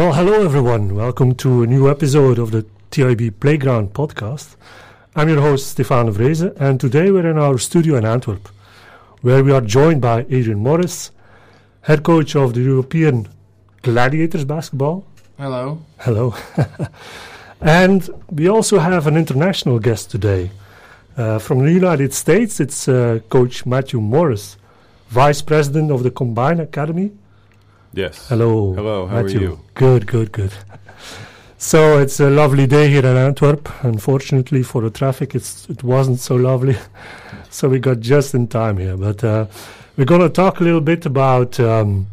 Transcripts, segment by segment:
Well, hello everyone. Welcome to a new episode of the TIB Playground podcast. I'm your host Stefan Vreze, and today we're in our studio in Antwerp, where we are joined by Adrian Morris, head coach of the European Gladiators basketball. Hello. Hello. and we also have an international guest today. Uh, from the United States, it's uh, Coach Matthew Morris, Vice President of the Combine Academy Yes. Hello. Hello, how Matthew. are you? Good, good, good. So it's a lovely day here in Antwerp. Unfortunately for the traffic, it's it wasn't so lovely. so we got just in time here. But uh, we're going to talk a little bit about um,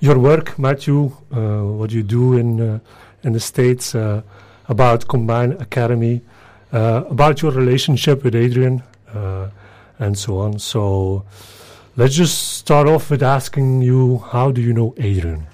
your work, Matthew, uh, what you do in uh, in the states, uh, about Combine Academy, uh, about your relationship with Adrian, uh, and so on. So. Let's just start off with asking you, how do you know Adrian?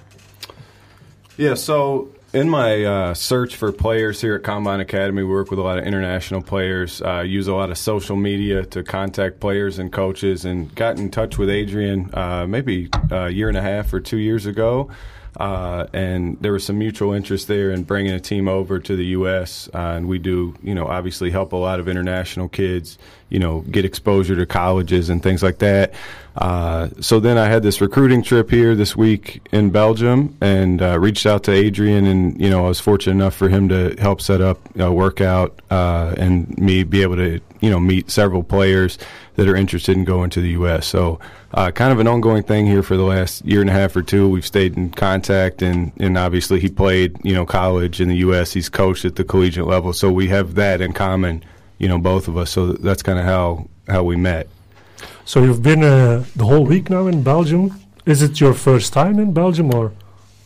Yeah, so in my uh, search for players here at Combine Academy, we work with a lot of international players, uh, use a lot of social media to contact players and coaches, and got in touch with Adrian uh, maybe a year and a half or two years ago. Uh, and there was some mutual interest there in bringing a team over to the U.S. Uh, and we do, you know, obviously help a lot of international kids, you know, get exposure to colleges and things like that. Uh, so then I had this recruiting trip here this week in Belgium and uh, reached out to Adrian, and you know, I was fortunate enough for him to help set up a workout uh, and me be able to, you know, meet several players that are interested in going to the U.S. So uh, kind of an ongoing thing here for the last year and a half or two. We've stayed in contact, and, and obviously he played, you know, college in the U.S. He's coached at the collegiate level, so we have that in common, you know, both of us. So that's kind of how how we met. So you've been uh, the whole week now in Belgium. Is it your first time in Belgium, or?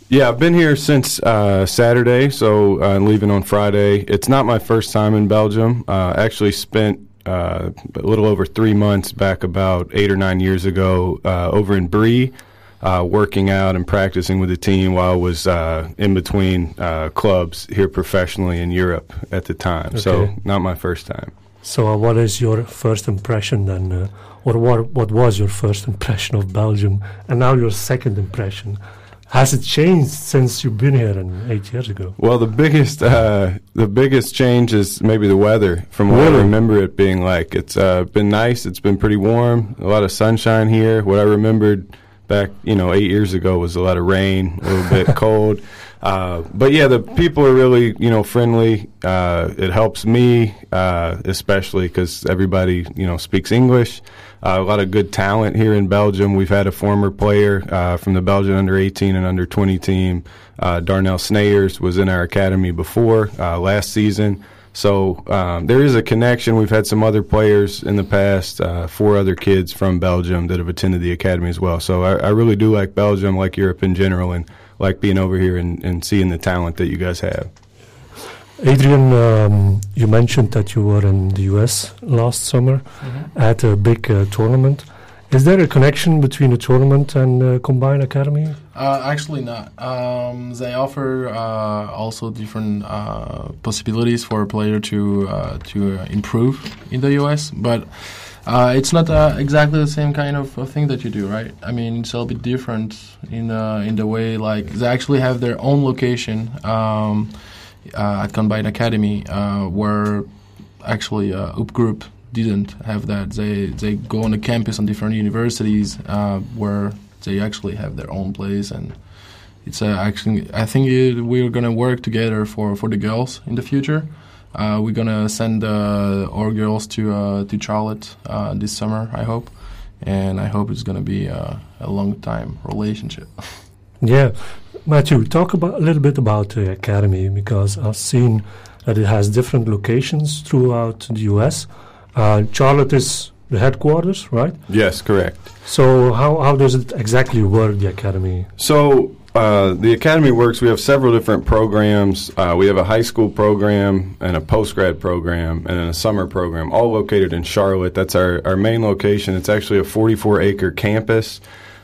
Yeah, I've been here since uh, Saturday, so uh, leaving on Friday. It's not my first time in Belgium. Uh, actually, spent uh, a little over three months back about eight or nine years ago uh, over in Bree, uh, working out and practicing with the team while I was uh, in between uh, clubs here professionally in Europe at the time. So not my first time. So uh, what is your first impression then, uh, or what what was your first impression of Belgium, and now your second impression? Has it changed since you've been here and eight years ago? Well, the biggest uh, the biggest change is maybe the weather. From what Really? I remember it being like, it's uh, been nice. It's been pretty warm. A lot of sunshine here. What I remembered back, you know, eight years ago was a lot of rain, a little bit cold. Uh, but yeah, the people are really, you know, friendly. Uh, it helps me, uh, especially because everybody, you know, speaks English. Uh, a lot of good talent here in Belgium. We've had a former player uh, from the Belgian under 18 and under 20 team, Darnell Snayers, was in our academy before last season. So um, there is a connection. We've had some other players in the past, uh, four other kids from Belgium that have attended the academy as well. So I, I really do like Belgium, like Europe in general, and like being over here and, and seeing the talent that you guys have. Adrian, um, you mentioned that you were in the US last summer at a big uh, tournament. Is there a connection between the tournament and uh, Combine Academy? Uh, actually, not. Um, they offer uh, also different uh, possibilities for a player to uh, to uh, improve in the US, but uh, it's not uh, exactly the same kind of uh, thing that you do, right? I mean, it's a little bit different in uh, in the way like they actually have their own location um, uh, at Combine Academy, uh, where actually uh, Up Group didn't have that. They they go on the campus on different universities uh, where they actually have their own place and it's actually I think it, we're gonna work together for, for the girls in the future. Uh, we're gonna send uh, our girls to uh, to Charlotte uh, this summer. I hope, and I hope it's gonna be uh, a long time relationship. Yeah, Matthew, talk about a little bit about the academy because I've seen that it has different locations throughout the U.S. Uh, Charlotte is the headquarters, right? Yes, correct. So how how does it exactly work, the academy? So uh, the academy works. We have several different programs. Uh, we have a high school program and a post grad program and a summer program, all located in Charlotte. That's our, our main location. It's actually a 44 acre campus.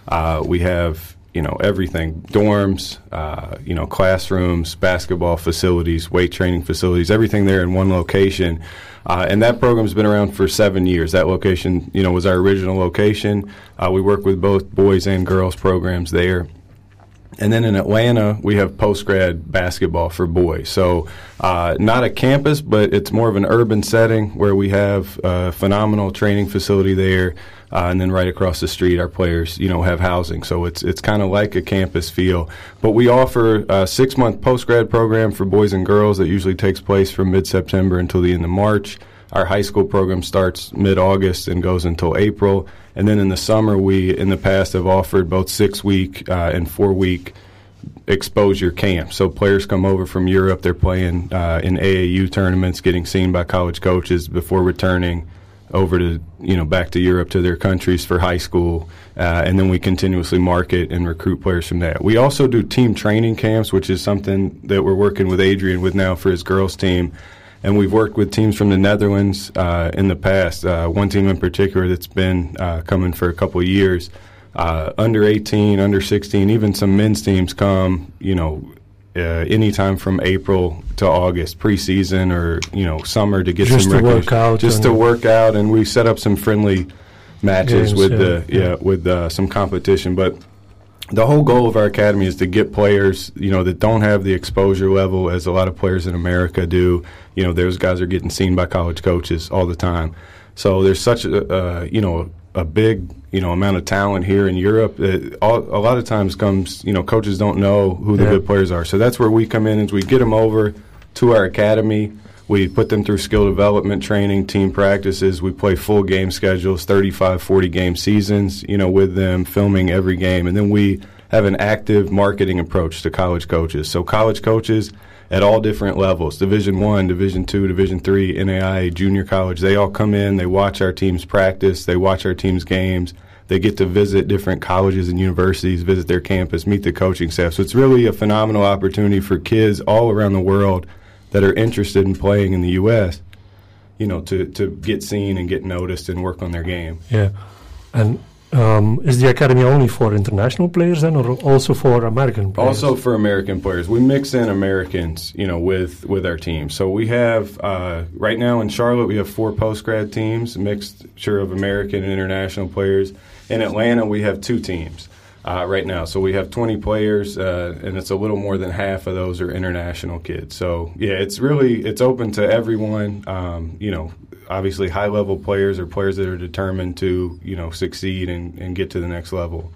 Uh, we have you know everything: dorms, uh, you know classrooms, basketball facilities, weight training facilities, everything there in one location. Uh, and that program's been around for seven years. That location, you know, was our original location. Uh, we work with both boys and girls programs there. And then in Atlanta, we have post grad basketball for boys. So, uh, not a campus, but it's more of an urban setting where we have a phenomenal training facility there. Uh, and then right across the street, our players, you know, have housing. So it's it's kind of like a campus feel. But we offer a six month post grad program for boys and girls that usually takes place from mid September until the end of March. Our high school program starts mid August and goes until April. And then in the summer, we in the past have offered both six week uh, and four week exposure camp. So players come over from Europe, they're playing uh, in AAU tournaments, getting seen by college coaches before returning over to you know back to Europe to their countries for high school, uh, and then we continuously market and recruit players from that. We also do team training camps, which is something that we're working with Adrian with now for his girls team, and we've worked with teams from the Netherlands uh, in the past. Uh, one team in particular that's been uh, coming for a couple of years. Uh, under 18, under 16, even some men's teams come, you know, uh, anytime from April to August, preseason or you know summer to get Just some to work out just to work out, and we set up some friendly matches Games, with yeah, the yeah, yeah. with uh, some competition. But the whole goal of our academy is to get players you know that don't have the exposure level as a lot of players in America do. You know, those guys are getting seen by college coaches all the time. So there's such a uh, you know a big you know amount of talent here in Europe. That all, a lot of times comes you know coaches don't know who the Yeah. good players are. So that's where we come in is we get them over to our academy. We put them through skill development training, team practices. We play full game schedules, 35, 40 game seasons, you know, with them filming every game. And then we have an active marketing approach to college coaches. So college coaches at all different levels, Division 1, Division 2, Division 3, NAIA, junior college, they all come in, they watch our teams practice, they watch our teams games. They get to visit different colleges and universities, visit their campus, meet the coaching staff. So it's really a phenomenal opportunity for kids all around the world that are interested in playing in the U.S. You know, to to get seen and get noticed and work on their game. Yeah. And um, is the academy only for international players then, or also for American players? Also for American players, we mix in Americans, you know, with with our team. So we have uh, right now in Charlotte, we have four post grad teams, mixture of American and international players. In Atlanta, we have two teams uh, right now. So we have 20 players, uh, and it's a little more than half of those are international kids. So yeah, it's really it's open to everyone. Um, you know, obviously high level players or players that are determined to you know succeed and, and get to the next level.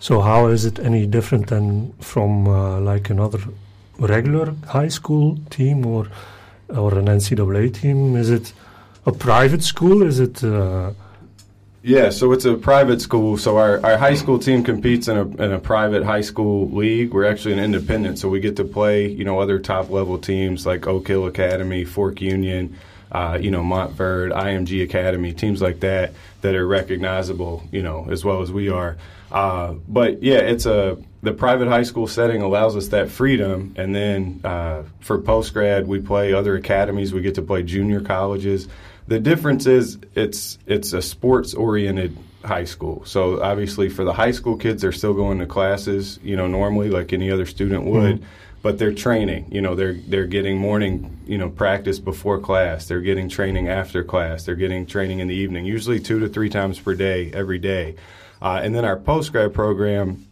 So how is it any different than from uh, like another regular high school team or or an NCAA team? Is it a private school? Is it uh, Yeah, so it's a private school. So our, our high school team competes in a, in a private high school league. We're actually an independent, so we get to play, you know, other top level teams like Oak Hill Academy, Fork Union, uh, you know, Montverde, IMG Academy, teams like that that are recognizable, you know, as well as we are. Uh, but yeah, it's a the private high school setting allows us that freedom, and then uh, for post grad, we play other academies. We get to play junior colleges. The difference is it's it's a sports oriented high school. So obviously for the high school kids, they're still going to classes, you know, normally like any other student would. But they're training, you know, they're they're getting morning, you know, practice before class. They're getting training after class. They're getting training in the evening, usually two to three times per day, every day. Uh, and then our post grad program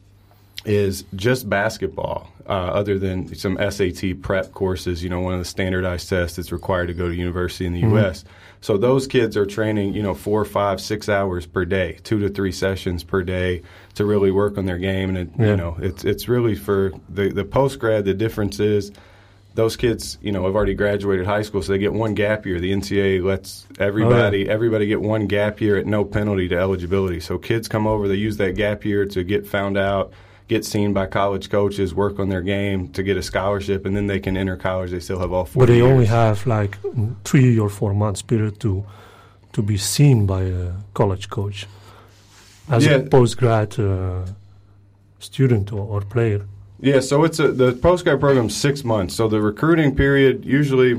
is just basketball, uh, other than some SAT prep courses, you know, one of the standardized tests that's required to go to university in the U.S. So those kids are training, you know, four, five, six hours per day, two to three sessions per day to really work on their game. And, it, Yeah. you know, it's, it's really for the, the post grad, the difference is those kids, you know, have already graduated high school, so they get one gap year. The NCAA lets everybody oh, everybody get one gap year at no penalty to eligibility. So kids come over, they use that gap year to get found out, get seen by college coaches, work on their game to get a scholarship, and then they can enter college. They still have all four. but they years. only have like three or four months period to to be seen by a college coach as Yeah. a post grad uh, student or, or player. Yeah, so it's a the postgrad program's six months. So the recruiting period usually,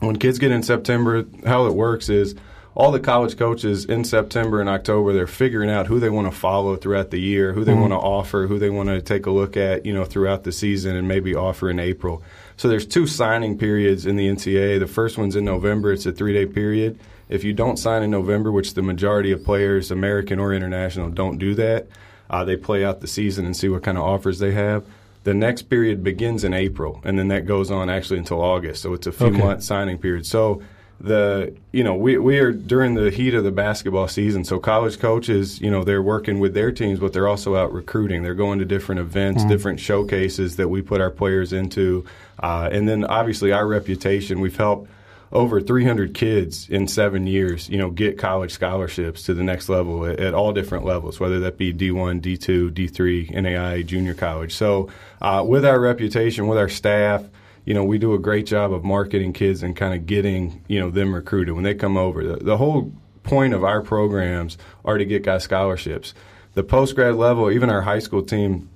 when kids get in September, how it works is all the college coaches in September and October they're figuring out who they want to follow throughout the year, who they Mhm. want to offer, who they want to take a look at, you know, throughout the season, and maybe offer in April. So there's two signing periods in the NCAA. The first one's in November. It's a three day period. If you don't sign in November, which the majority of players, American or international, don't do that, Uh, they play out the season and see what kind of offers they have. The next period begins in April, and then that goes on actually until August. So it's a few Okay. month signing period. So the you know we we are during the heat of the basketball season. So college coaches, you know, they're working with their teams, but they're also out recruiting. They're going to different events, different showcases that we put our players into, uh, and then obviously our reputation. We've helped over 300 kids in seven years, you know, get college scholarships to the next level at, at all different levels, whether that be D1, D2, D3, NAI, junior college. So, uh, with our reputation, with our staff, you know, we do a great job of marketing kids and kind of getting, you know, them recruited when they come over. The, the whole point of our programs are to get guys scholarships. The post grad level, even our high school team,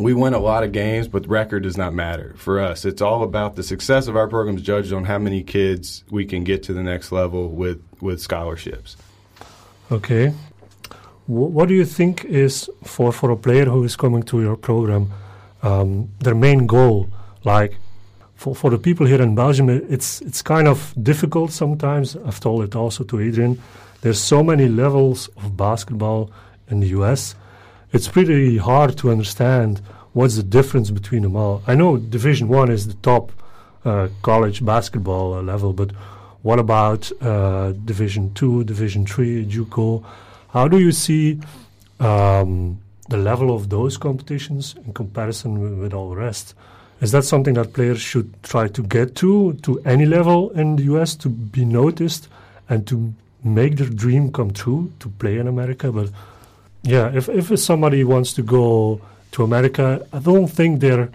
we win a lot of games, but record does not matter for us. It's all about the success of our programs judged on how many kids we can get to the next level with, with scholarships. Okay. What do you think is for for a player who is coming to your program, um, their main goal? Like for for the people here in Belgium, it's it's kind of difficult sometimes. I've told it also to Adrian. There's so many levels of basketball in the U.S. It's pretty hard to understand what's the difference between them all. I know Division One is the top uh, college basketball uh, level, but what about uh, Division Two, Division Three, JUCO? How do you see um, the level of those competitions in comparison with, with all the rest? Is that something that players should try to get to to any level in the US to be noticed and to make their dream come true to play in America? But yeah, if if somebody wants to go to America, I don't think they're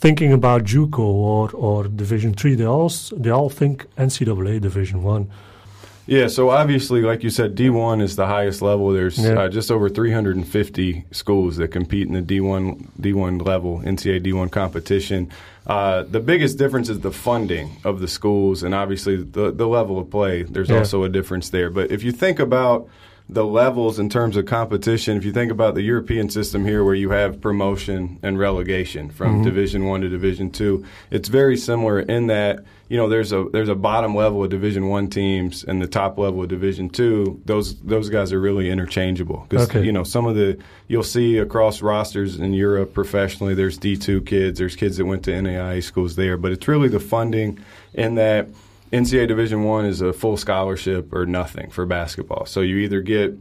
thinking about JUCO or, or Division Three. They all they all think NCAA Division One. Yeah, so obviously, like you said, D1 is the highest level. There's Yeah. uh, just over 350 schools that compete in the D1 D1 level NCAA D1 competition. Uh, the biggest difference is the funding of the schools, and obviously the the level of play. There's Yeah. also a difference there. But if you think about the levels in terms of competition, if you think about the European system here, where you have promotion and relegation from mm-hmm. Division One to Division Two, it's very similar in that you know there's a there's a bottom level of Division One teams and the top level of Division Two. Those those guys are really interchangeable because Okay. you know some of the you'll see across rosters in Europe professionally. There's D2 kids, there's kids that went to NAIA schools there, but it's really the funding in that. NCAA Division One is a full scholarship or nothing for basketball. So you either get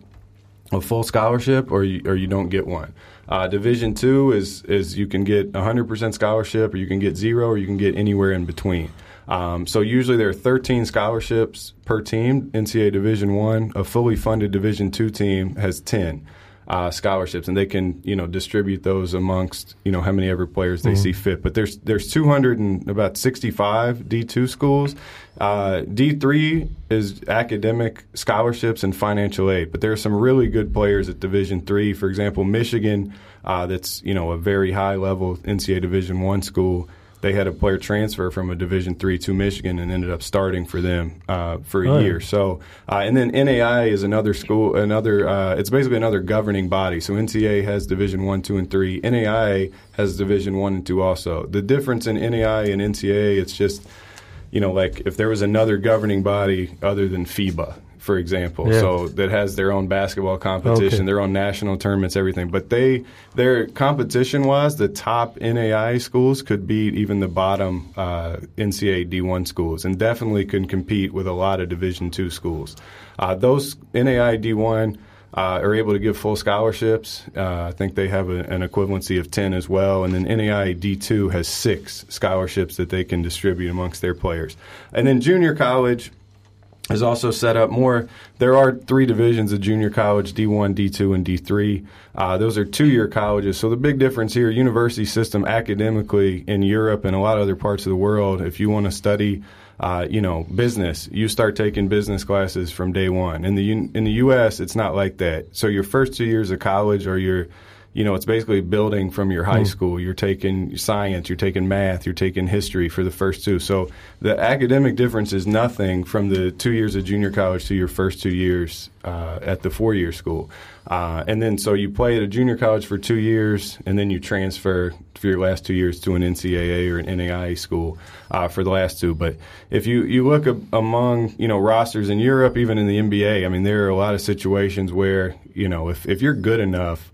a full scholarship or you, or you don't get one. Uh, Division two is is you can get 100% scholarship or you can get zero or you can get anywhere in between. Um, so usually there are 13 scholarships per team. NCAA Division one, a fully funded Division two team has 10 uh, scholarships, and they can you know distribute those amongst you know how many ever players they see fit. But there's there's 200 and about 65 D2 schools. Uh, D3 is academic scholarships and financial aid, but there are some really good players at Division three. For example, Michigan, uh, that's you know a very high level NCAA Division one school. They had a player transfer from a Division three to Michigan and ended up starting for them uh, for a Oh, yeah. year. So, uh, and then NAI is another school, another. Uh, it's basically another governing body. So NCA has Division one, two, and three. NAI has Division one and two also. The difference in NAI and NCA, it's just, you know, like if there was another governing body other than FIBA, for example, Yeah. so that has their own basketball competition, Okay. their own national tournaments, everything. But they, their competition wise, the top NAI schools could beat even the bottom uh, NCAA D1 schools, and definitely can compete with a lot of Division two schools. Uh, those NAI D1 uh, are able to give full scholarships. Uh, I think they have a, an equivalency of 10 as well. And then NAI D2 has six scholarships that they can distribute amongst their players. And then junior college is also set up more. There are three divisions of junior college D1, D2, and D3. Uh, those are two year colleges. So the big difference here, university system academically in Europe and a lot of other parts of the world, if you want to study, uh, you know, business, you start taking business classes from day one. In the in the U.S., it's not like that. So your first two years of college are your you know, it's basically building from your high school. You're taking science, you're taking math, you're taking history for the first two. So the academic difference is nothing from the two years of junior college to your first two years uh, at the four year school. Uh, and then so you play at a junior college for two years, and then you transfer for your last two years to an NCAA or an NAIA school uh, for the last two. But if you, you look ab- among, you know, rosters in Europe, even in the NBA, I mean, there are a lot of situations where, you know, if, if you're good enough,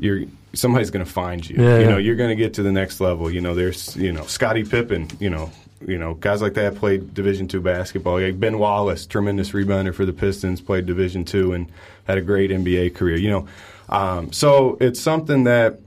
you're somebody's going to find you. Yeah, you yeah. know, you're going to get to the next level. You know, there's you know Scottie Pippen. You know, you know guys like that played Division two basketball. Like ben Wallace, tremendous rebounder for the Pistons, played Division two and had a great NBA career. You know, um, so it's something that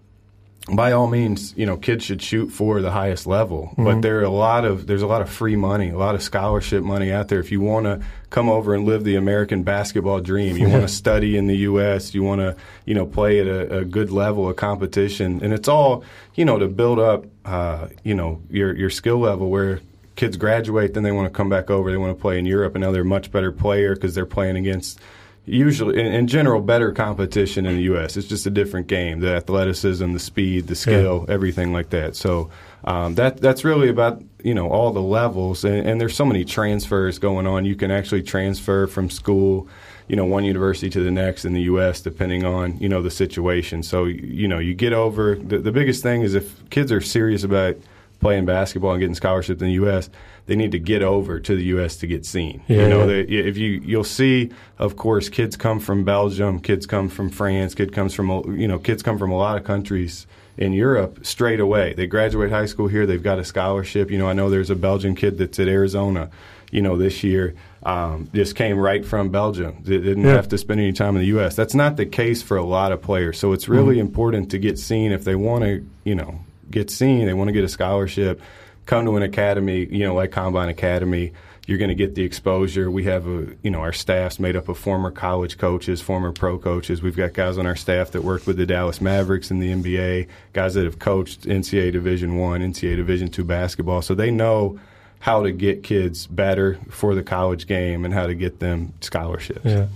by all means, you know, kids should shoot for the highest level. Mm-hmm. But there are a lot of there's a lot of free money, a lot of scholarship money out there. If you want to come over and live the American basketball dream, you want to study in the U.S., you want to you know play at a, a good level of competition, and it's all you know to build up uh, you know your your skill level where. Kids graduate, then they want to come back over. They want to play in Europe, and now they're a much better player because they're playing against usually in, in general better competition in the U.S. It's just a different game. The athleticism, the speed, the skill, everything like that. So um, that that's really about you know all the levels, and, and there's so many transfers going on. You can actually transfer from school. You know, one university to the next in the U.S. depending on you know the situation. So you know, you get over the, the biggest thing is if kids are serious about playing basketball and getting scholarships in the U.S., they need to get over to the U.S. to get seen. Yeah, you know, yeah. they, if you you'll see, of course, kids come from Belgium, kids come from France, kid comes from you know, kids come from a lot of countries in Europe straight away. They graduate high school here, they've got a scholarship. You know, I know there's a Belgian kid that's at Arizona. You know, this year um, just came right from Belgium. They didn't Yeah. have to spend any time in the U.S. That's not the case for a lot of players. So it's really Mm-hmm. important to get seen if they want to, you know, get seen. They want to get a scholarship. Come to an academy, you know, like Combine Academy. You're going to get the exposure. We have a, you know, our staff's made up of former college coaches, former pro coaches. We've got guys on our staff that worked with the Dallas Mavericks in the NBA, guys that have coached NCAA Division One, NCAA Division Two basketball, so they know how to get kids better for the college game and how to get them scholarships. Yeah.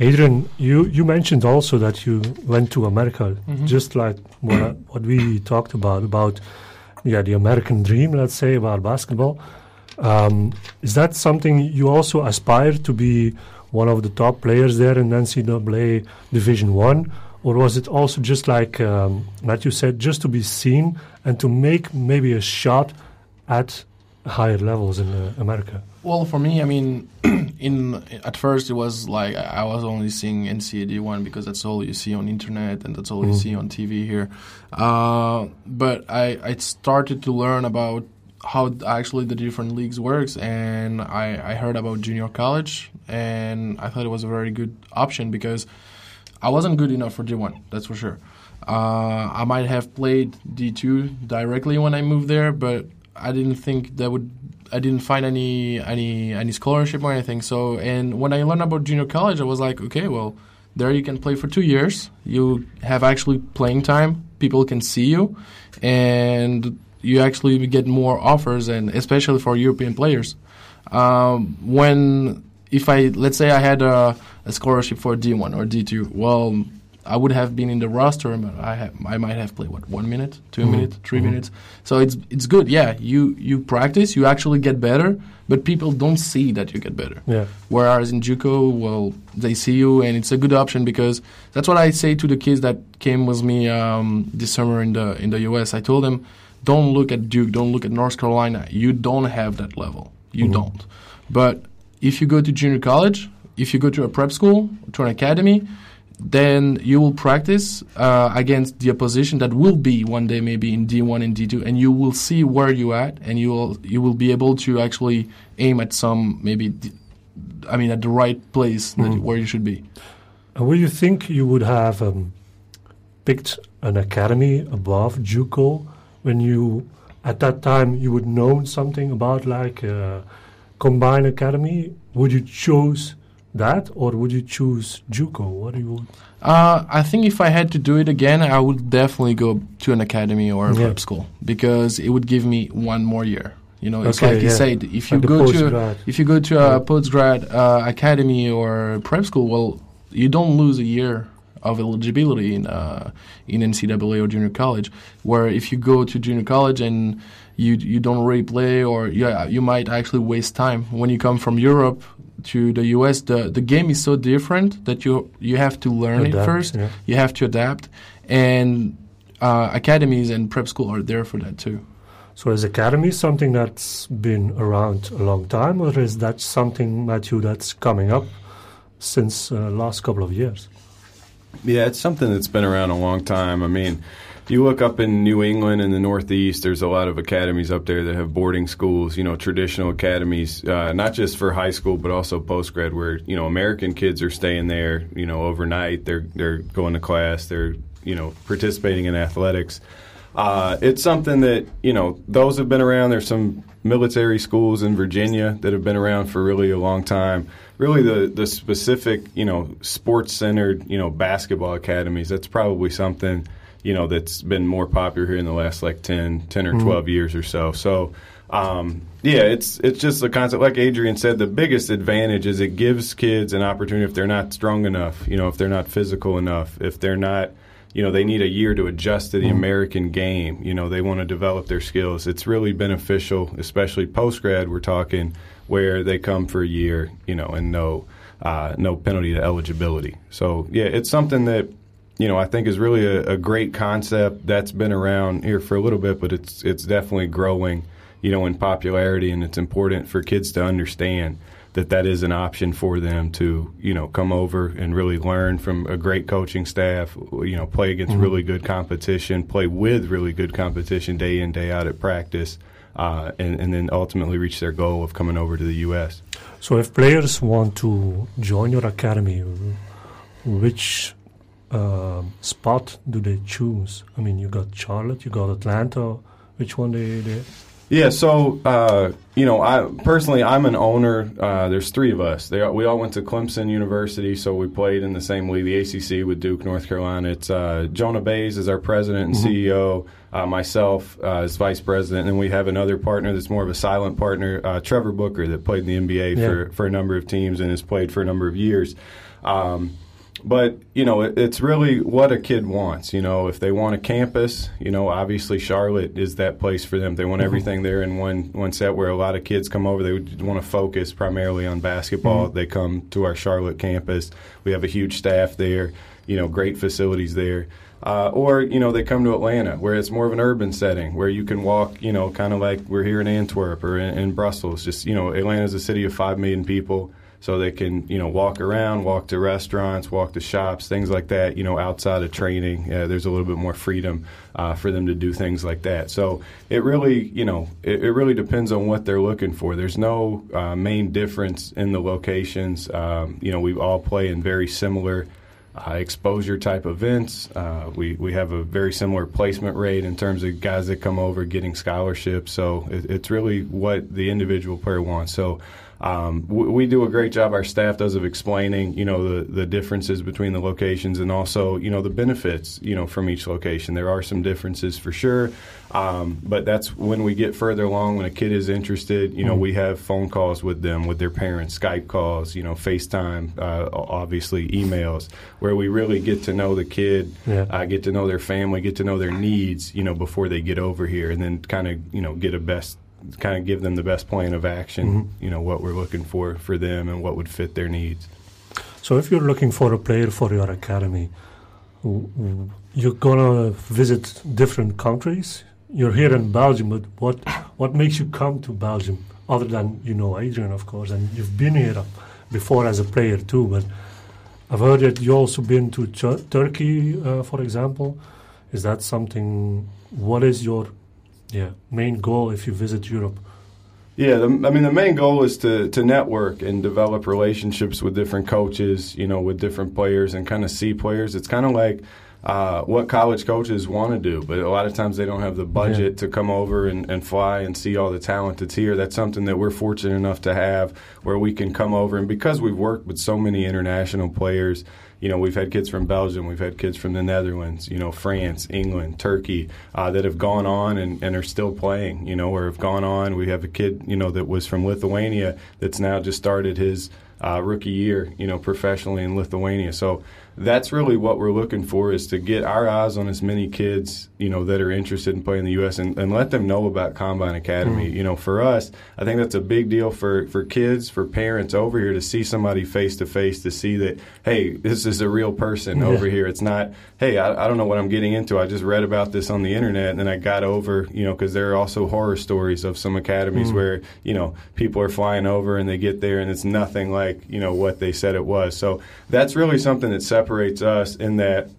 Adrian, you, you mentioned also that you went to America, mm-hmm. just like what, what we talked about, about yeah, the American dream, let's say, about basketball. Um, is that something you also aspire to be one of the top players there in NCAA Division One, or was it also just like um, Matthew said, just to be seen and to make maybe a shot at higher levels in uh, America? Well, for me, I mean, in at first it was like I was only seeing NCAD one because that's all you see on internet and that's all you Mhm. see on TV here. Uh, but I I started to learn about how actually the different leagues works, and I I heard about junior college, and I thought it was a very good option because I wasn't good enough for D1, that's for sure. Uh, I might have played D2 directly when I moved there, but I didn't think that would. I didn't find any any any scholarship or anything. So, and when I learned about junior college, I was like, okay, well, there you can play for two years. You have actually playing time. People can see you, and you actually get more offers, and especially for European players. Um, when if I let's say I had a, a scholarship for D1 or D2, well, I would have been in the roster, but I have I might have played what one minute, 2 Mhm. minutes, 3 Mhm. minutes. So it's it's good. Yeah, you you practice, you actually get better, but people don't see that you get better. Yeah. Whereas in JUCO, well, they see you, and it's a good option because that's what I say to the kids that came with me um, this summer in the in the US. I told them, don't look at Duke, don't look at North Carolina. You don't have that level. You Mhm. don't. But if you go to junior college, if you go to a prep school, to an academy, then you will practice uh, against the opposition that will be one day maybe in D1 and D2, and you will see where you at, and you will you will be able to actually aim at some maybe, I mean, at the right place that, Mhm. where you should be. And would you think you would have um, picked an academy above JUCO when you, at that time, you would know something about like uh, Combine Academy? Would you choose that, or would you choose JUCO? What do you? Uh, I think if I had to do it again, I would definitely go to an academy or a Yeah. prep school because it would give me one more year. You know, it's Okay, like you yeah. said, if you Like go to if you go to Yeah. a postgrad uh, academy or prep school, well, you don't lose a year of eligibility in uh, in NCAA or junior college. Where if you go to junior college and you you don't really play, or yeah, you might actually waste time when you come from Europe to the US. The the game is so different that you you have to learn it first. yeah. You have to adapt, and uh, academies and prep school are there for that too. So is academy something that's been around a long time, or is that something, Matthew, that's coming up since uh, last couple of years? Yeah, it's something that's been around a long time. I mean, you look up in New England and the Northeast, there's a lot of academies up there that have boarding schools, you know, traditional academies, uh, not just for high school, but also post grad, where, you know, American kids are staying there, you know, overnight. They're, they're going to class, they're, you know, participating in athletics. Uh, it's something that, you know, those have been around. There's some military schools in Virginia that have been around for really a long time. Really, the, the specific, you know, sports centered, you know, basketball academies, that's probably something you know that's been more popular here in the last like 10, 10 or mm-hmm. 12 years or so. So um, yeah, it's it's just a concept. Like Adrian said, the biggest advantage is it gives kids an opportunity if they're not strong enough, you know, if they're not physical enough, if they're not, you know, they need a year to adjust to the mm-hmm. American game. You know, they want to develop their skills. It's really beneficial, especially post grad. We're talking where they come for a year, you know, and no uh, no penalty to eligibility. So yeah, it's something that you know, I think is really a, a, great concept that's been around here for a little bit, but it's it's definitely growing, you know, in popularity, and it's important for kids to understand that that is an option for them to, you know, come over and really learn from a great coaching staff, you know, play against mm-hmm. really good competition, play with really good competition day in day out at practice, uh, and, and then ultimately reach their goal of coming over to the U.S. So, if players want to join your academy, which uh, spot do they choose? I mean, you got Charlotte, you got Atlanta. Which one they? they yeah, so uh, you know, I personally, I'm an owner. Uh, there's three of us. They we all went to Clemson University, so we played in the same league, the ACC, with Duke, North Carolina. It's uh, Jonah Bays is our president and mm-hmm. CEO. Uh, myself uh, as vice president, and we have another partner that's more of a silent partner, uh, Trevor Booker, that played in the NBA yeah. for for a number of teams and has played for a number of years. Um, but you know it, it's really what a kid wants you know. If they want a campus you know obviously charlotte is that place for them. They want mm-hmm. everything there in one one set where a lot of kids come over. They want to focus primarily on basketball. Mm-hmm. they come to our charlotte campus. We have a huge staff there you know great facilities there. Uh, or you know they come to Atlanta, where it's more of an urban setting, where you can walk, you know, kind of like we're here in Antwerp or in, in Brussels. Just you know, Atlanta is a city of five million people so they can you know walk around, walk to restaurants, walk to shops, things like that. You know, outside of training, uh, there's a little bit more freedom uh, for them to do things like that. So it really you know it, it really depends on what they're looking for. There's no uh, main difference in the locations. Um, you know, we all play in very similar. Uh, exposure type events. Uh, we, we have a very similar placement rate in terms of guys that come over getting scholarships. So it, it's really what the individual player wants. So um, we, we, do a great job. Our staff does of explaining, you know, the, the differences between the locations and also, you know, the benefits, you know, from each location. There are some differences for sure, um, but that's when we get further along. When a kid is interested, you know, mm-hmm. we have phone calls with them, with their parents, Skype calls, you know, FaceTime, uh, obviously emails, where we really get to know the kid, yeah. uh, get to know their family, get to know their needs, you know, before they get over here, and then kind of, you know, get a best kind of give them the best plan of action, mm-hmm. you know, what we're looking for for them and what would fit their needs. So if you're looking for a player for your academy, you're going to visit different countries. You're here in Belgium, but what what makes you come to Belgium other than you know Adrian, of course, and you've been here before as a player too. But I've heard that you also been to Ch- Turkey, uh, for example. Is that something? What is your yeah main goal if you visit Europe? Yeah, the, I mean the main goal is to to network and develop relationships with different coaches, you know, with different players and kind of see players. It's kind of like uh, what college coaches want to do, but a lot of times they don't have the budget yeah. to come over and, and fly and see all the talent that's here. That's something that we're fortunate enough to have where we can come over. And because we've worked with so many international players, you know, we've had kids from Belgium, we've had kids from the Netherlands, you know, France, England, Turkey uh, that have gone on and, and are still playing, you know, or have gone on. We have a kid, you know, that was from Lithuania that's now just started his uh, rookie year, you know, professionally in Lithuania. So that's really what we're looking for is to get our eyes on as many kids, you know, that are interested in playing the U.S. and, and let them know about Combine Academy. Mm-hmm. You know, for us, I think that's a big deal for, for kids, for parents over here to see somebody face to face, to see that, hey, this is a real person yeah. over here. It's not, hey, I, I, don't know what I'm getting into. I just read about this on the internet and then I got over, you know, because there are also horror stories of some academies mm-hmm. where, you know, people are flying over and they get there and it's nothing like, you know, what they said it was. So that's really something that separates us in that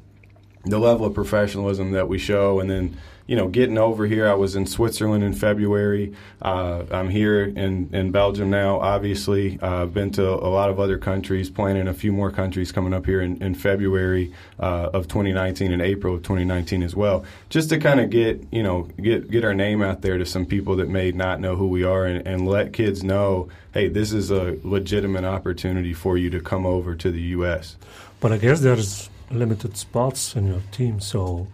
the level of professionalism that we show, and then you know, getting over here, I was in Switzerland in February. Uh, I'm here in, in Belgium now, obviously. Uh, I've been to a lot of other countries, planning a few more countries coming up here in, in February uh, of 2019 and April of 2019 as well, just to kind of get, you know, get, get our name out there to some people that may not know who we are and, and let kids know, hey, this is a legitimate opportunity for you to come over to the U.S. But I guess there's limited spots in your team, so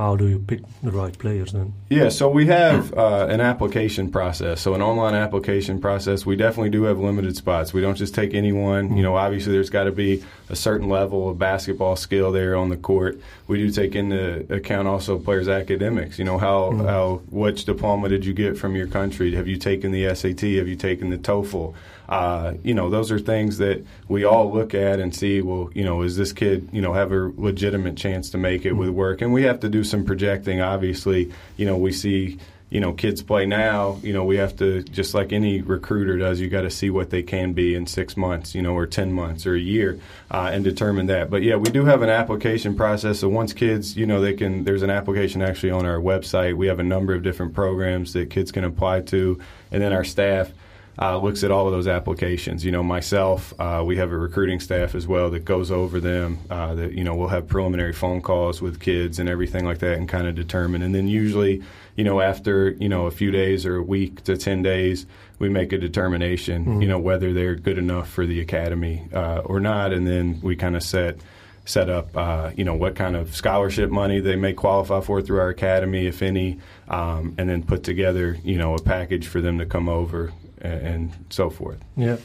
how do you pick the right players then? Yeah, so we have uh, an application process, so an online application process. We definitely do have limited spots. We don't just take anyone. You know, obviously there's got to be a certain level of basketball skill there on the court. We do take into account also players' academics. You know, how mm-hmm. how which diploma did you get from your country? Have you taken the SAT? Have you taken the TOEFL? Uh, you know, those are things that we all look at and see. Well, you know, is this kid, you know, have a legitimate chance to make it with work? And we have to do some projecting. Obviously, you know, we see you know kids play now you know we have to just like any recruiter does you got to see what they can be in six months you know or ten months or a year uh, and determine that but yeah we do have an application process so once kids you know they can there's an application actually on our website we have a number of different programs that kids can apply to and then our staff uh, looks at all of those applications. You know, myself, uh, we have a recruiting staff as well that goes over them. Uh, that you know, we'll have preliminary phone calls with kids and everything like that, and kind of determine. And then usually, you know, after you know a few days or a week to ten days, we make a determination. Mm-hmm. You know, whether they're good enough for the academy uh, or not, and then we kind of set set up, uh, you know, what kind of scholarship money they may qualify for through our academy, if any, um, and then put together, you know, a package for them to come over and, so forth. Yeah.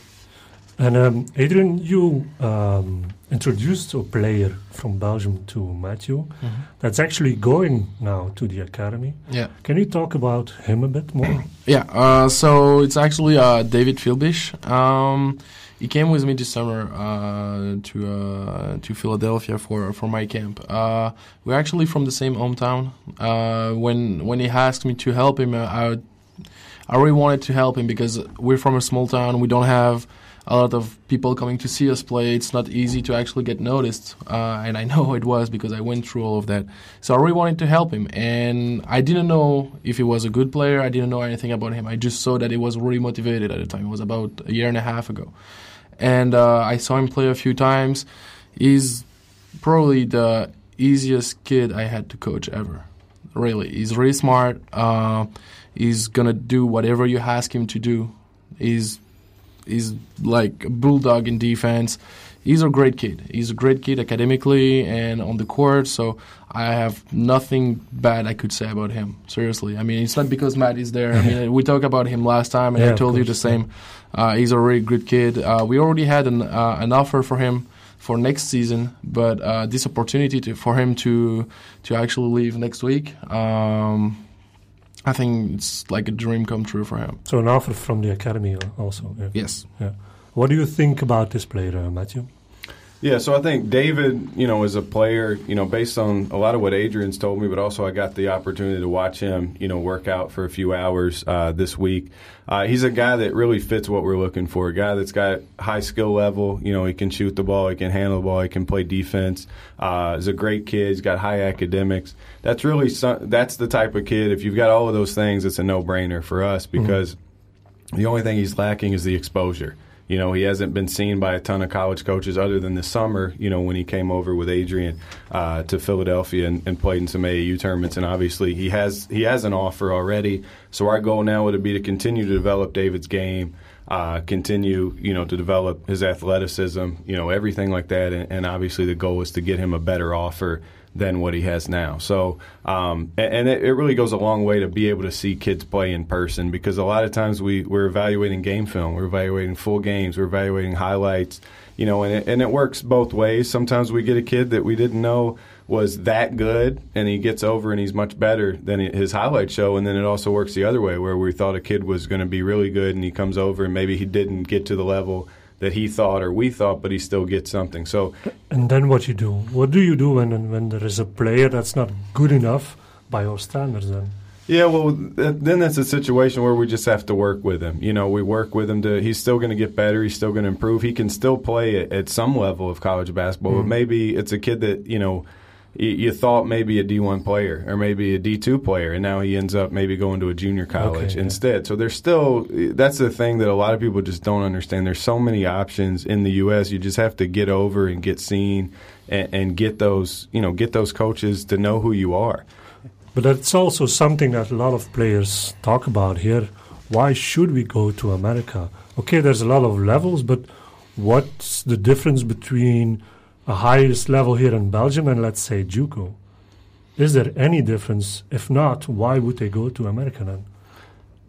And um, Adrian, you um, introduced a player from Belgium to Matthew mm-hmm. that's actually going now to the academy. Yeah. Can you talk about him a bit more? yeah. Uh, so it's actually uh, David Philbish. Um, he came with me this summer uh, to uh, to Philadelphia for for my camp. Uh, we're actually from the same hometown. Uh, when when he asked me to help him, I I really wanted to help him because we're from a small town. We don't have a lot of people coming to see us play. It's not easy to actually get noticed, uh, and I know it was because I went through all of that. So I really wanted to help him, and I didn't know if he was a good player. I didn't know anything about him. I just saw that he was really motivated at the time. It was about a year and a half ago, and uh, I saw him play a few times. He's probably the easiest kid I had to coach ever. Really, he's really smart. Uh, He's gonna do whatever you ask him to do. He's he's like a bulldog in defense. He's a great kid. He's a great kid academically and on the court. So I have nothing bad I could say about him. Seriously, I mean it's not because Matt is there. I mean we talked about him last time, and yeah, I told you the same. Uh, he's a really good kid. Uh, we already had an uh, an offer for him for next season, but uh, this opportunity to, for him to to actually leave next week. Um, I think it's like a dream come true for him. So an offer from the academy also. Yeah. Yes. Yeah. What do you think about this player, uh, Matthew? Yeah, so I think David, you know, is a player, you know, based on a lot of what Adrian's told me, but also I got the opportunity to watch him, you know, work out for a few hours uh, this week. Uh, he's a guy that really fits what we're looking for. A guy that's got high skill level. You know, he can shoot the ball, he can handle the ball, he can play defense. Uh, he's a great kid. He's got high academics. That's really some, that's the type of kid. If you've got all of those things, it's a no brainer for us mm-hmm. because mm-hmm. the only thing he's lacking is the exposure. You know, he hasn't been seen by a ton of college coaches other than this summer, you know, when he came over with Adrian uh, to Philadelphia and, and, played in some AAU tournaments. And obviously, he has he has an offer already. So our goal now would be to continue to develop David's game, uh, continue, you know, to develop his athleticism, you know, everything like that. And, and obviously, the goal is to get him a better offer than what he has now. So, um, and, it, it, really goes a long way to be able to see kids play in person because a lot of times we, we're evaluating game film, we're evaluating full games, we're evaluating highlights, you know, and it, and it works both ways. Sometimes we get a kid that we didn't know was that good and he gets over and he's much better than his highlight show and then it also works the other way where we thought a kid was going to be really good and he comes over and maybe he didn't get to the level that he thought or we thought, but he still gets something. So, and then what you do? What do you do when when there is a player that's not good enough by your standards? Then Yeah, well, th- then that's a situation where we just have to work with him. You know, we work with him to. He's still going to get better. He's still going to improve. He can still play at, at some level of college basketball, Mm. but maybe it's a kid that you know. You, you thought maybe a D1 player or maybe a D2 player, and now he ends up maybe going to a junior college Okay, yeah. instead. So there's still that's the thing that a lot of people just don't understand. There's so many options in the U.S. You just have to get over and get seen, and, and get those you know get those coaches to know who you are. But that's also something that a lot of players talk about here. Why should we go to America? Okay, there's a lot of levels, but what's the difference between a highest level here in Belgium and let's say JUCO? Is there any difference? If not, why would they go to America then?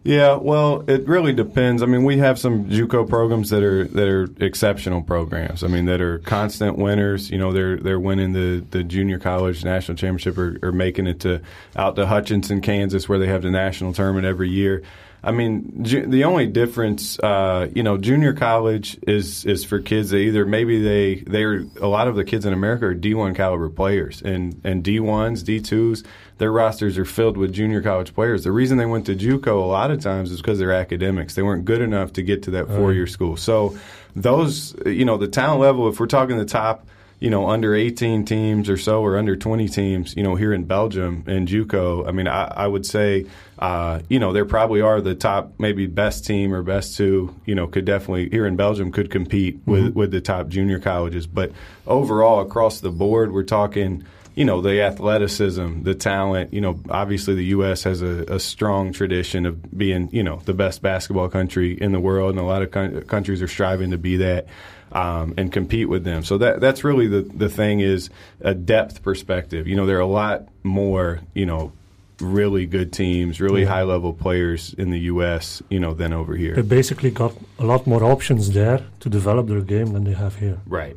Yeah, well, it really depends. I mean, we have some JUCO programs that are that are exceptional programs. I mean, that are constant winners. You know, they're they're winning the, the junior college national championship or, or making it to out to Hutchinson, Kansas, where they have the national tournament every year. I mean, ju- the only difference, uh, you know, junior college is is for kids that either maybe they they're a lot of the kids in America are D1 caliber players, and and D1s, D2s, their rosters are filled with junior college players. The reason they went to JUCO a lot of times is because their academics. They weren't good enough to get to that four year school. So those, you know, the talent level. If we're talking the top you know, under 18 teams or so, or under 20 teams, you know, here in Belgium and JUCO, I mean, I, I would say, uh, you know, there probably are the top, maybe best team or best two, you know, could definitely here in Belgium could compete with with the top junior colleges. But overall, across the board, we're talking. You know the athleticism, the talent. You know, obviously the U.S. has a, a strong tradition of being, you know, the best basketball country in the world, and a lot of coun- countries are striving to be that um, and compete with them. So that that's really the the thing is a depth perspective. You know, there are a lot more you know really good teams, really Yeah. high level players in the U.S. You know than over here. They basically got a lot more options there to develop their game than they have here. Right.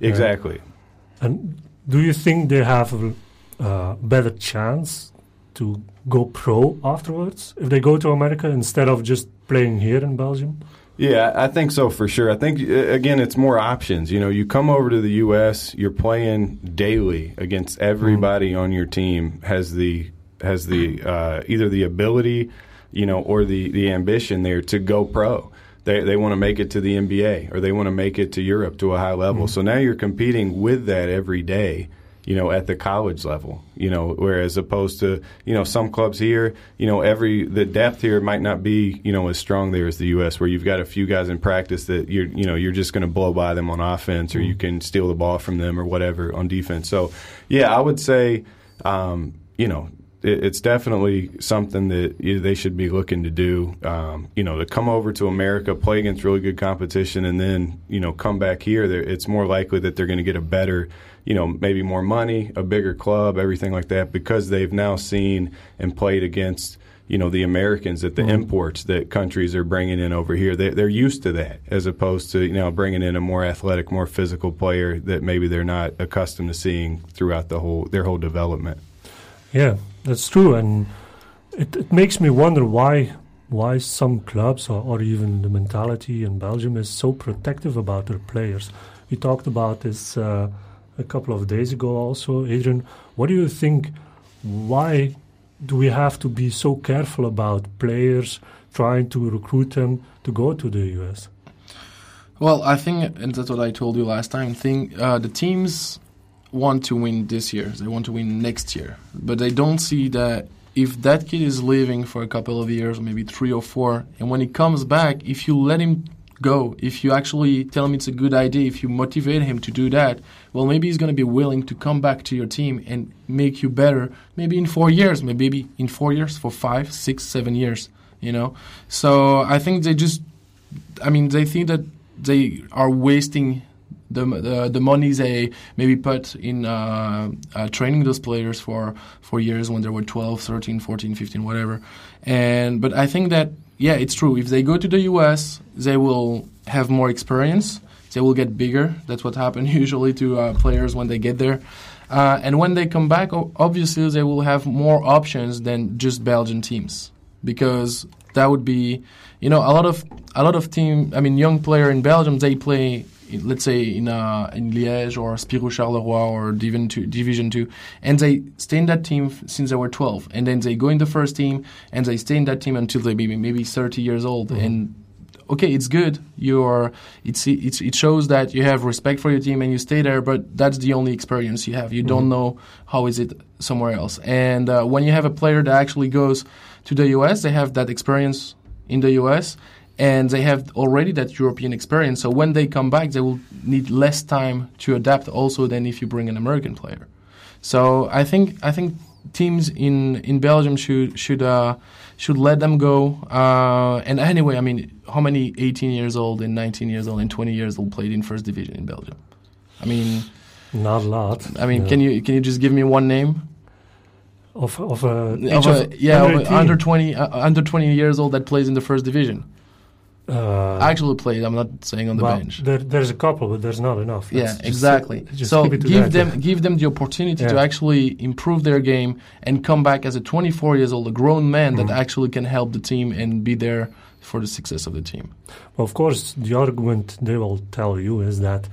Exactly. And do you think they have a uh, better chance to go pro afterwards if they go to America instead of just playing here in Belgium? Yeah, I think so for sure. I think uh, again, it's more options. You know, you come over to the U.S., you're playing daily against everybody on your team has the has the uh, either the ability, you know, or the the ambition there to go pro. They they want to make it to the NBA or they want to make it to Europe to a high level. So now you're competing with that every day you know, at the college level, you know, whereas opposed to, you know, some clubs here, you know, every, the depth here might not be, you know, as strong there as the U.S., where you've got a few guys in practice that you're, you know, you're just going to blow by them on offense or you can steal the ball from them or whatever on defense. So, yeah, I would say, um, you know, it, it's definitely something that you they should be looking to do. Um, you know, to come over to America, play against really good competition, and then you know come back here. It's more likely that they're going to get a better, you know, maybe more money, a bigger club, everything like that, because they've now seen and played against. You know the Americans that the imports that countries are bringing in over here. They, they're used to that, as opposed to you know bringing in a more athletic, more physical player that maybe they're not accustomed to seeing throughout the whole their whole development. Yeah, that's true, and it, it makes me wonder why why some clubs or, or even the mentality in Belgium is so protective about their players. We talked about this uh, a couple of days ago, also, Adrian. What do you think? Why do we have to be so careful about players trying to recruit them to go to the US? Well, I think, and that's what I told you last time. Think uh, the teams want to win this year. They want to win next year, but they don't see that if that kid is leaving for a couple of years, maybe three or four, and when he comes back, if you let him go, if you actually tell him it's a good idea, if you motivate him to do that, well, maybe he's going to be willing to come back to your team and make you better. Maybe in four years, maybe in four years, for five, six, seven years. You know, so I think they just, I mean, they think that they are wasting the the, the money they maybe put in uh, uh, training those players for for years when they were 12 13 14 15 whatever. And but i think that yeah it's true. If they go to the us they will have more experience. They will get bigger. That's what happens usually to uh, players when they get there. Uh, and when they come back obviously they will have more options than just belgian teams because that would be you know a lot of a lot of team i mean young player in belgium they play let's say in uh, in Liège or Spirou Charleroi or Division two, Division two, and they stay in that team since they were 12, and then they go in the first team and they stay in that team until they maybe maybe 30 years old, and okay, it's good. You're it's, it's it shows that you have respect for your team and you stay there, but that's the only experience you have. You don't know how is it somewhere else. And uh, when you have a player that actually goes to the US, they have that experience in the US and they have already that European experience. So when they come back, they will need less time to adapt also than if you bring an American player. So I think I think teams in in Belgium should should uh, should let them go. Uh, and anyway, I mean, how many 18 years old and 19 years old and 20 years old played in first division in Belgium? I mean, Not a lot. I mean, Yeah. can you can you just give me one name? of of a Of a, yeah, 18? under 20 uh, under 20 years old that plays in the first division. Uh, Actually played. I'm not saying on the well, bench. There, there's a couple, but there's not enough. Yeah, Let's just- exactly. just so keep it to give that, them yeah. give them the opportunity to actually improve their game and come back as a 24 years old, a grown man Mm-hmm. that actually can help the team and be there for the success of the team. Well, of course, the argument they will tell you is that,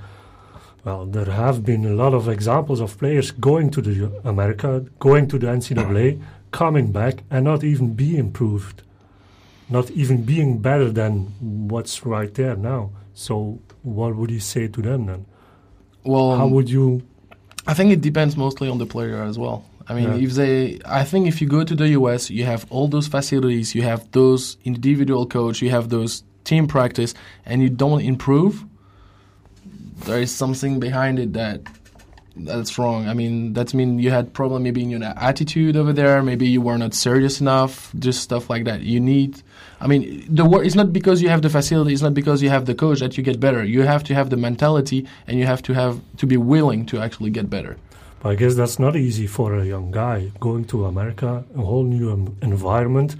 well, there have been a lot of examples of players going to the America, going to the NCAA, coming back, and not even be improved, not even being better than what's right there now. So, what would you say to them then? Well, How would you? I think it depends mostly on the player as well. I mean, Yeah. if they, I think if you go to the US, you have all those facilities, you have those individual coach, you have those team practice, and you don't improve. There is something behind it that that's wrong. I mean, that mean you had problem maybe in your attitude over there. Maybe you were not serious enough. Just stuff like that. You need. I mean, the wor- It's not because you have the facility. It's not because you have the coach that you get better. You have to have the mentality, and you have to have to be willing to actually get better. I guess that's not easy for a young guy going to America, a whole new environment.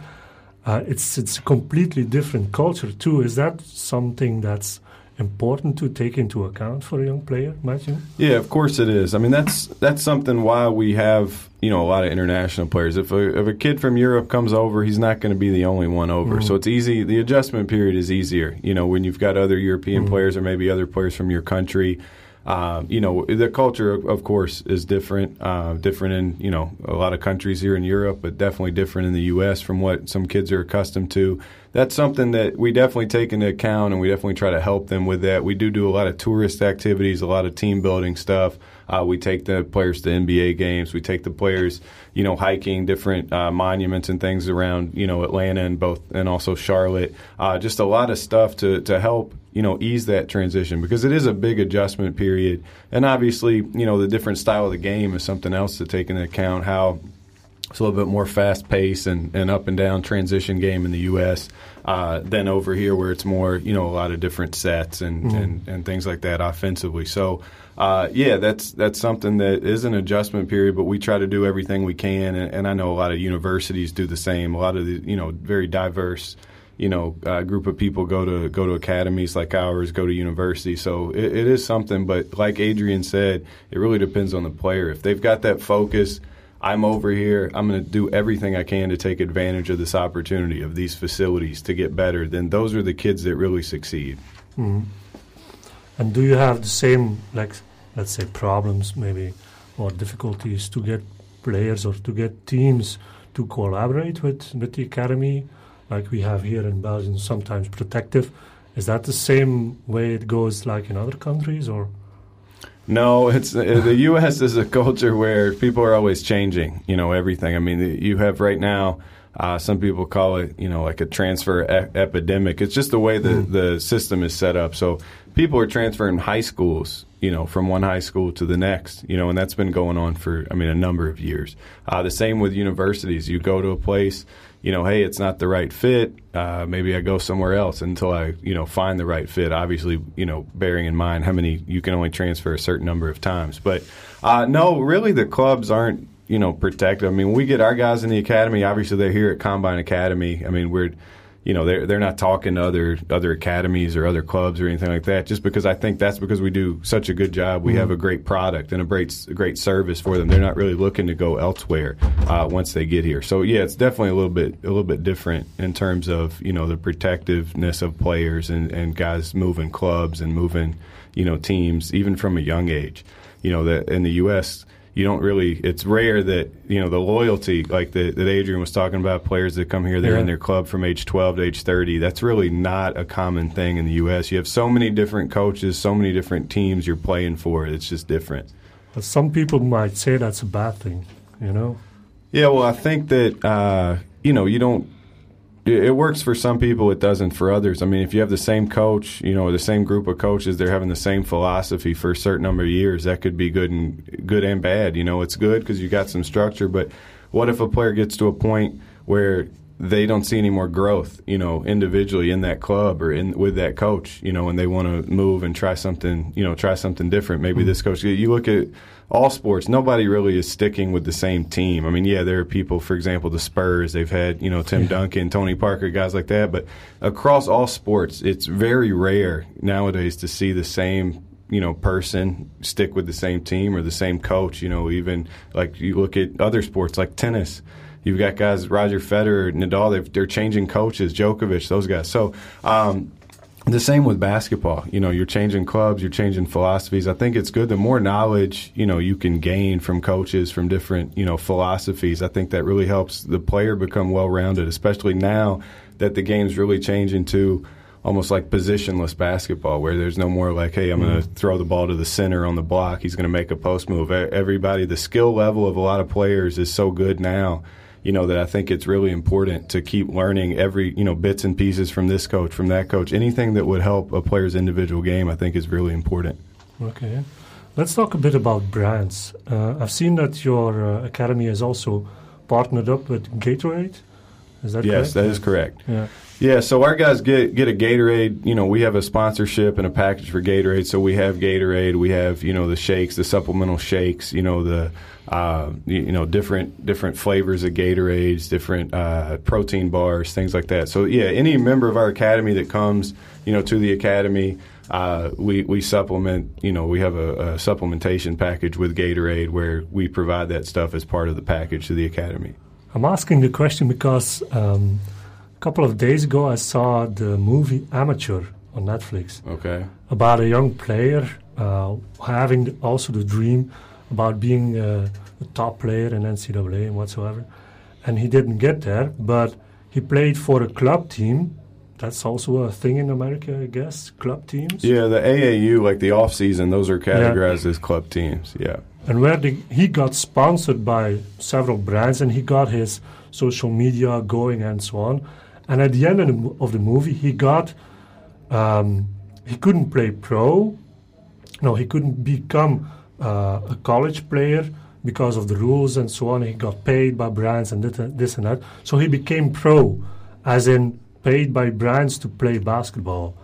Uh, it's it's a completely different culture too. Is that something that's important to take into account for a young player, Matthew? Yeah, of course it is. I mean, that's that's something why we have you know a lot of international players. If a if a kid from Europe comes over, he's not going to be the only one over. So it's easy. The adjustment period is easier. You know, when you've got other European players or maybe other players from your country. Um, you know, the culture, of- of course, is different. Uh, different in you know a lot of countries here in Europe, but definitely different in the U.S. from what some kids are accustomed to. That's something that we definitely take into account, and we definitely try to help them with that. We do do a lot of tourist activities, a lot of team building stuff. Uh, we take the players to NBA games. We take the players, you know, hiking different uh, monuments and things around, you know, Atlanta and both, and also Charlotte. Uh, just a lot of stuff to to help, you know, ease that transition because it is a big adjustment period. And obviously, you know, the different style of the game is something else to take into account. How it's a little bit more fast pace and, and up and down transition game in the U.S. Uh, than over here, where it's more you know a lot of different sets and, and, and things like that offensively. So uh, yeah, that's that's something that is an adjustment period, but we try to do everything we can, and, and I know a lot of universities do the same. A lot of the you know very diverse you know uh, group of people go to go to academies like ours, go to university. So it, it is something, but like Adrian said, it really depends on the player. If they've got that focus. I'm over here. I'm going to do everything I can to take advantage of this opportunity of these facilities to get better. Then those are the kids that really succeed. Mm-hmm. And do you have the same, like, let's say, problems maybe or difficulties to get players or to get teams to collaborate with, with the academy, like we have here in Belgium, sometimes protective? Is that the same way it goes like in other countries, or? No, it's uh, the U.S. is a culture where people are always changing. You know everything. I mean, you have right now. Uh, some people call it, you know, like a transfer e- epidemic. It's just the way the the system is set up. So people are transferring high schools, you know, from one high school to the next, you know, and that's been going on for, I mean, a number of years. Uh, the same with universities. You go to a place, you know, hey, it's not the right fit. Uh, maybe I go somewhere else until I, you know, find the right fit. Obviously, you know, bearing in mind how many you can only transfer a certain number of times. But uh, no, really, the clubs aren't, you know, protected. I mean, we get our guys in the academy. Obviously, they're here at Combine Academy. I mean, we're you know they're they're not talking to other other academies or other clubs or anything like that. Just because I think that's because we do such a good job. We mm-hmm. have a great product and a great a great service for them. They're not really looking to go elsewhere uh, once they get here. So yeah, it's definitely a little bit a little bit different in terms of you know the protectiveness of players and and guys moving clubs and moving you know teams even from a young age. You know that in the U.S you don't really. It's rare that you know the loyalty, like the, that Adrian was talking about, players that come here, they're yeah. in their club from age 12 to age 30. That's really not a common thing in the U.S. You have so many different coaches, so many different teams you're playing for. It's just different. But some people might say that's a bad thing, you know. Yeah, well, I think that uh, you know you don't it works for some people. It doesn't for others. I mean, if you have the same coach, you know, the same group of coaches, they're having the same philosophy for a certain number of years. That could be good and good and bad. You know, it's good because you got some structure. But what if a player gets to a point where they don't see any more growth, you know, individually in that club or in with that coach, you know, and they want to move and try something, you know, try something different. Maybe mm-hmm. this coach. You look at all sports, nobody really is sticking with the same team. I mean, yeah, there are people, for example, the Spurs, they've had, you know, Tim Duncan, Tony Parker, guys like that, but across all sports, it's very rare nowadays to see the same you know person stick with the same team or the same coach you know even like you look at other sports like tennis. You've got guys Roger Federer Nadal they're changing coaches Djokovic those guys. So um, the same with basketball. You know, you're changing clubs, you're changing philosophies. I think it's good. The more knowledge, you know, you can gain from coaches from different, you know, philosophies, I think that really helps the player become well rounded, especially now that the game's really changing to almost like positionless basketball where there's no more like, hey, I'm mm-hmm. going to throw the ball to the center on the block. He's going to make a post move. Everybody, the skill level of a lot of players is so good now you know, that I think it's really important to keep learning every, you know, bits and pieces from this coach, from that coach. Anything that would help a player's individual game, I think, is really important. Okay. Let's talk a bit about brands. Uh, I've seen that your uh, academy has also partnered up with Gatorade. Is that yes, correct? that is correct. Yeah. Yeah, so our guys get get a Gatorade. You know, we have a sponsorship and a package for Gatorade. So we have Gatorade, we have you know the shakes, the supplemental shakes. You know the uh, you know different different flavors of Gatorades, different uh, protein bars, things like that. So yeah, any member of our academy that comes you know to the academy. Uh, we, we supplement, you know, we have a, a, supplementation package with Gatorade where we provide that stuff as part of the package to the academy. I'm asking the question because um, a couple of days ago I saw the movie Amateur on Netflix. Okay. About a young player uh, having also the dream about being uh, a top player in NCAA and whatsoever. And he didn't get there, but he played for a club team. That's also a thing in America, I guess. Club teams. Yeah, the AAU, like the off season, those are categorized yeah. as club teams. Yeah. And where the, he got sponsored by several brands, and he got his social media going and so on. And at the end of the, of the movie, he got um, he couldn't play pro. No, he couldn't become uh, a college player because of the rules and so on. He got paid by brands and this and that. So he became pro, as in paid by brands to play basketball.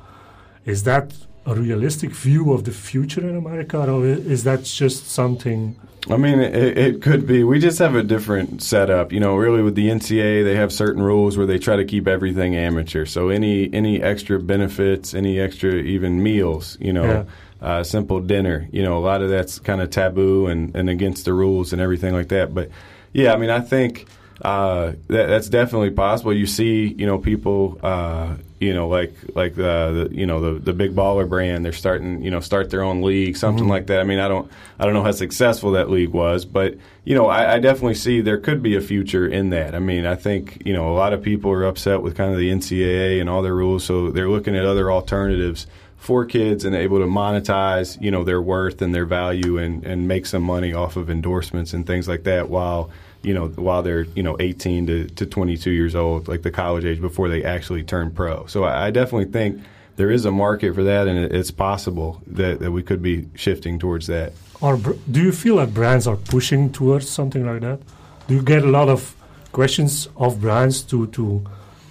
Is that a realistic view of the future in America, or is that just something? I mean, it, it, could be. We just have a different setup. You know, really with the NCAA, they have certain rules where they try to keep everything amateur. So any any extra benefits, any extra even meals, you know. Yeah uh, simple dinner. You know, a lot of that's kind of taboo and, and against the rules and everything like that. But yeah, I mean, I think uh, that, that's definitely possible. You see, you know, people, uh, you know, like like the, the, you know the the big baller brand. They're starting, you know, start their own league, something mm-hmm. like that. I mean, I don't I don't know how successful that league was, but you know, I, I, definitely see there could be a future in that. I mean, I think you know a lot of people are upset with kind of the NCAA and all their rules, so they're looking at other alternatives for kids and able to monetize, you know, their worth and their value and, and make some money off of endorsements and things like that while, you know, while they're, you know, 18 to, to 22 years old, like the college age before they actually turn pro. So I, I definitely think there is a market for that and it's possible that, that we could be shifting towards that. Or do you feel that brands are pushing towards something like that? Do you get a lot of questions of brands to, to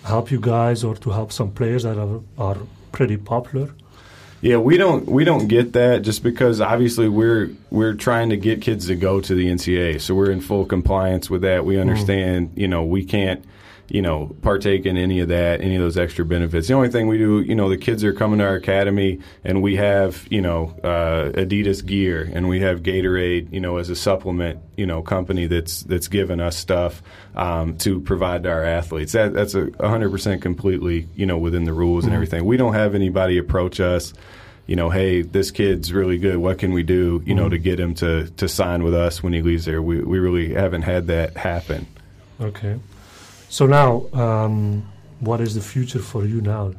help you guys or to help some players that are, are pretty popular? Yeah, we don't we don't get that just because obviously we're we're trying to get kids to go to the NCAA, so we're in full compliance with that. We mm-hmm. understand, mm. you know, we can't you know, partake in any of that, any of those extra benefits. The only thing we do, you know, the kids are coming to our academy, and we have, you know, uh, Adidas gear, and we have Gatorade, you know, as a supplement, you know, company that's that's given us stuff um, to provide to our athletes. That that's a 100% completely, you know, within the rules and Mhm. everything. We don't have anybody approach us. You know, hey, this kid's really good. What can we do? You know, Mhm. to get him to, to sign with us when he leaves there. We we really haven't had that happen. Okay. So now, um, what is the future for you now?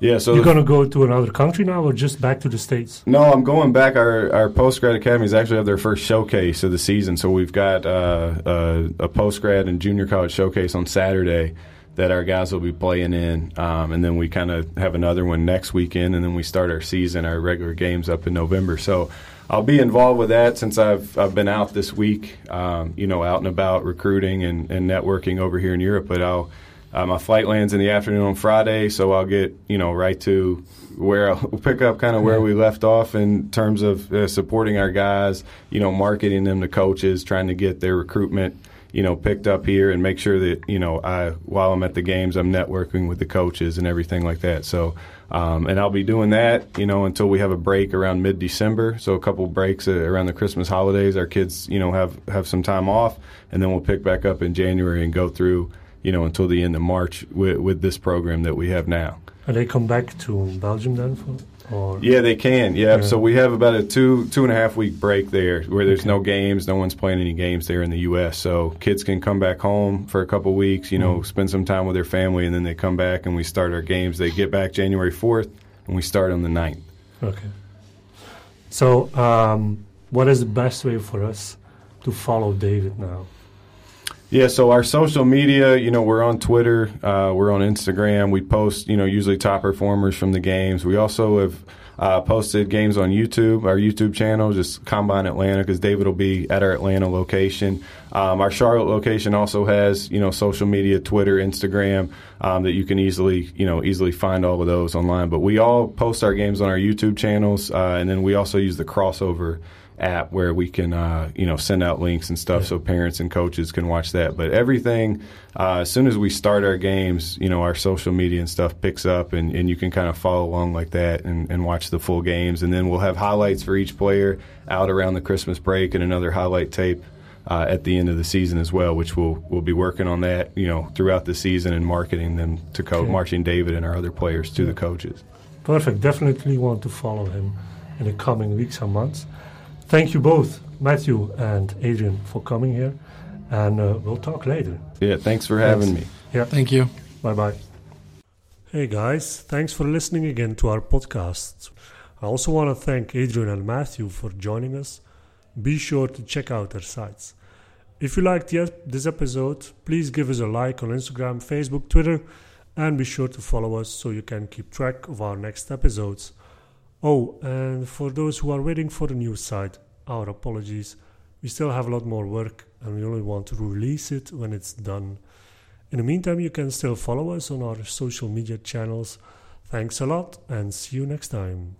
Yeah, so You're going to go to another country now, or just back to the states? No, I'm going back. Our our post grad academies actually have their first showcase of the season. So we've got uh, a, a post grad and junior college showcase on Saturday that our guys will be playing in, um, and then we kind of have another one next weekend, and then we start our season, our regular games up in November. So. I'll be involved with that since I've I've been out this week, um, you know, out and about recruiting and, and networking over here in Europe. But I'll uh, my flight lands in the afternoon on Friday, so I'll get you know right to where I'll pick up kind of where we left off in terms of uh, supporting our guys, you know, marketing them to coaches, trying to get their recruitment, you know, picked up here, and make sure that you know I while I'm at the games, I'm networking with the coaches and everything like that. So. Um, and I'll be doing that, you know, until we have a break around mid-December. So a couple breaks uh, around the Christmas holidays. Our kids, you know, have have some time off, and then we'll pick back up in January and go through, you know, until the end of March with, with this program that we have now. And they come back to Belgium then? For, or Yeah, they can. Yeah. Yeah. So we have about a two two and a half week break there, where there's no games, no one's playing any games there in the U.S. So kids can come back home for a couple weeks, you know, Mm. spend some time with their family, and then they come back and we start our games. They get back January 4th, and we start on the 9th. Okay. So, um, what is the best way for us to follow David now? Yeah, so our social media, you know, we're on Twitter, uh, we're on Instagram. We post, you know, usually top performers from the games. We also have uh, posted games on YouTube, our YouTube channel, just Combine Atlanta, because David will be at our Atlanta location. Um, our Charlotte location also has, you know, social media, Twitter, Instagram, um, that you can easily, you know, easily find all of those online. But we all post our games on our YouTube channels, uh, and then we also use the crossover app where we can uh, you know send out links and stuff Yeah. so parents and coaches can watch that. But everything uh, as soon as we start our games, you know our social media and stuff picks up, and, and you can kind of follow along like that and, and watch the full games. And then we'll have highlights for each player out around the Christmas break and another highlight tape. Uh, at the end of the season as well, which we'll we'll be working on that, you know, throughout the season and marketing them to coach, Okay. marching David and our other players to the coaches. Perfect. Definitely want to follow him in the coming weeks and months. Thank you both, Matthew and Adrian, for coming here. And uh, we'll talk later. Yeah, thanks for having me. Yeah. Thank you. Bye bye. Hey guys, thanks for listening again to our podcast. I also want to thank Adrian and Matthew for joining us. Be sure to check out their sites. If you liked this episode, please give us a like on Instagram, Facebook, Twitter, and be sure to follow us so you can keep track of our next episodes. Oh, and for those who are waiting for the new site, our apologies. We still have a lot more work and we only want to release it when it's done. In the meantime, you can still follow us on our social media channels. Thanks a lot and see you next time.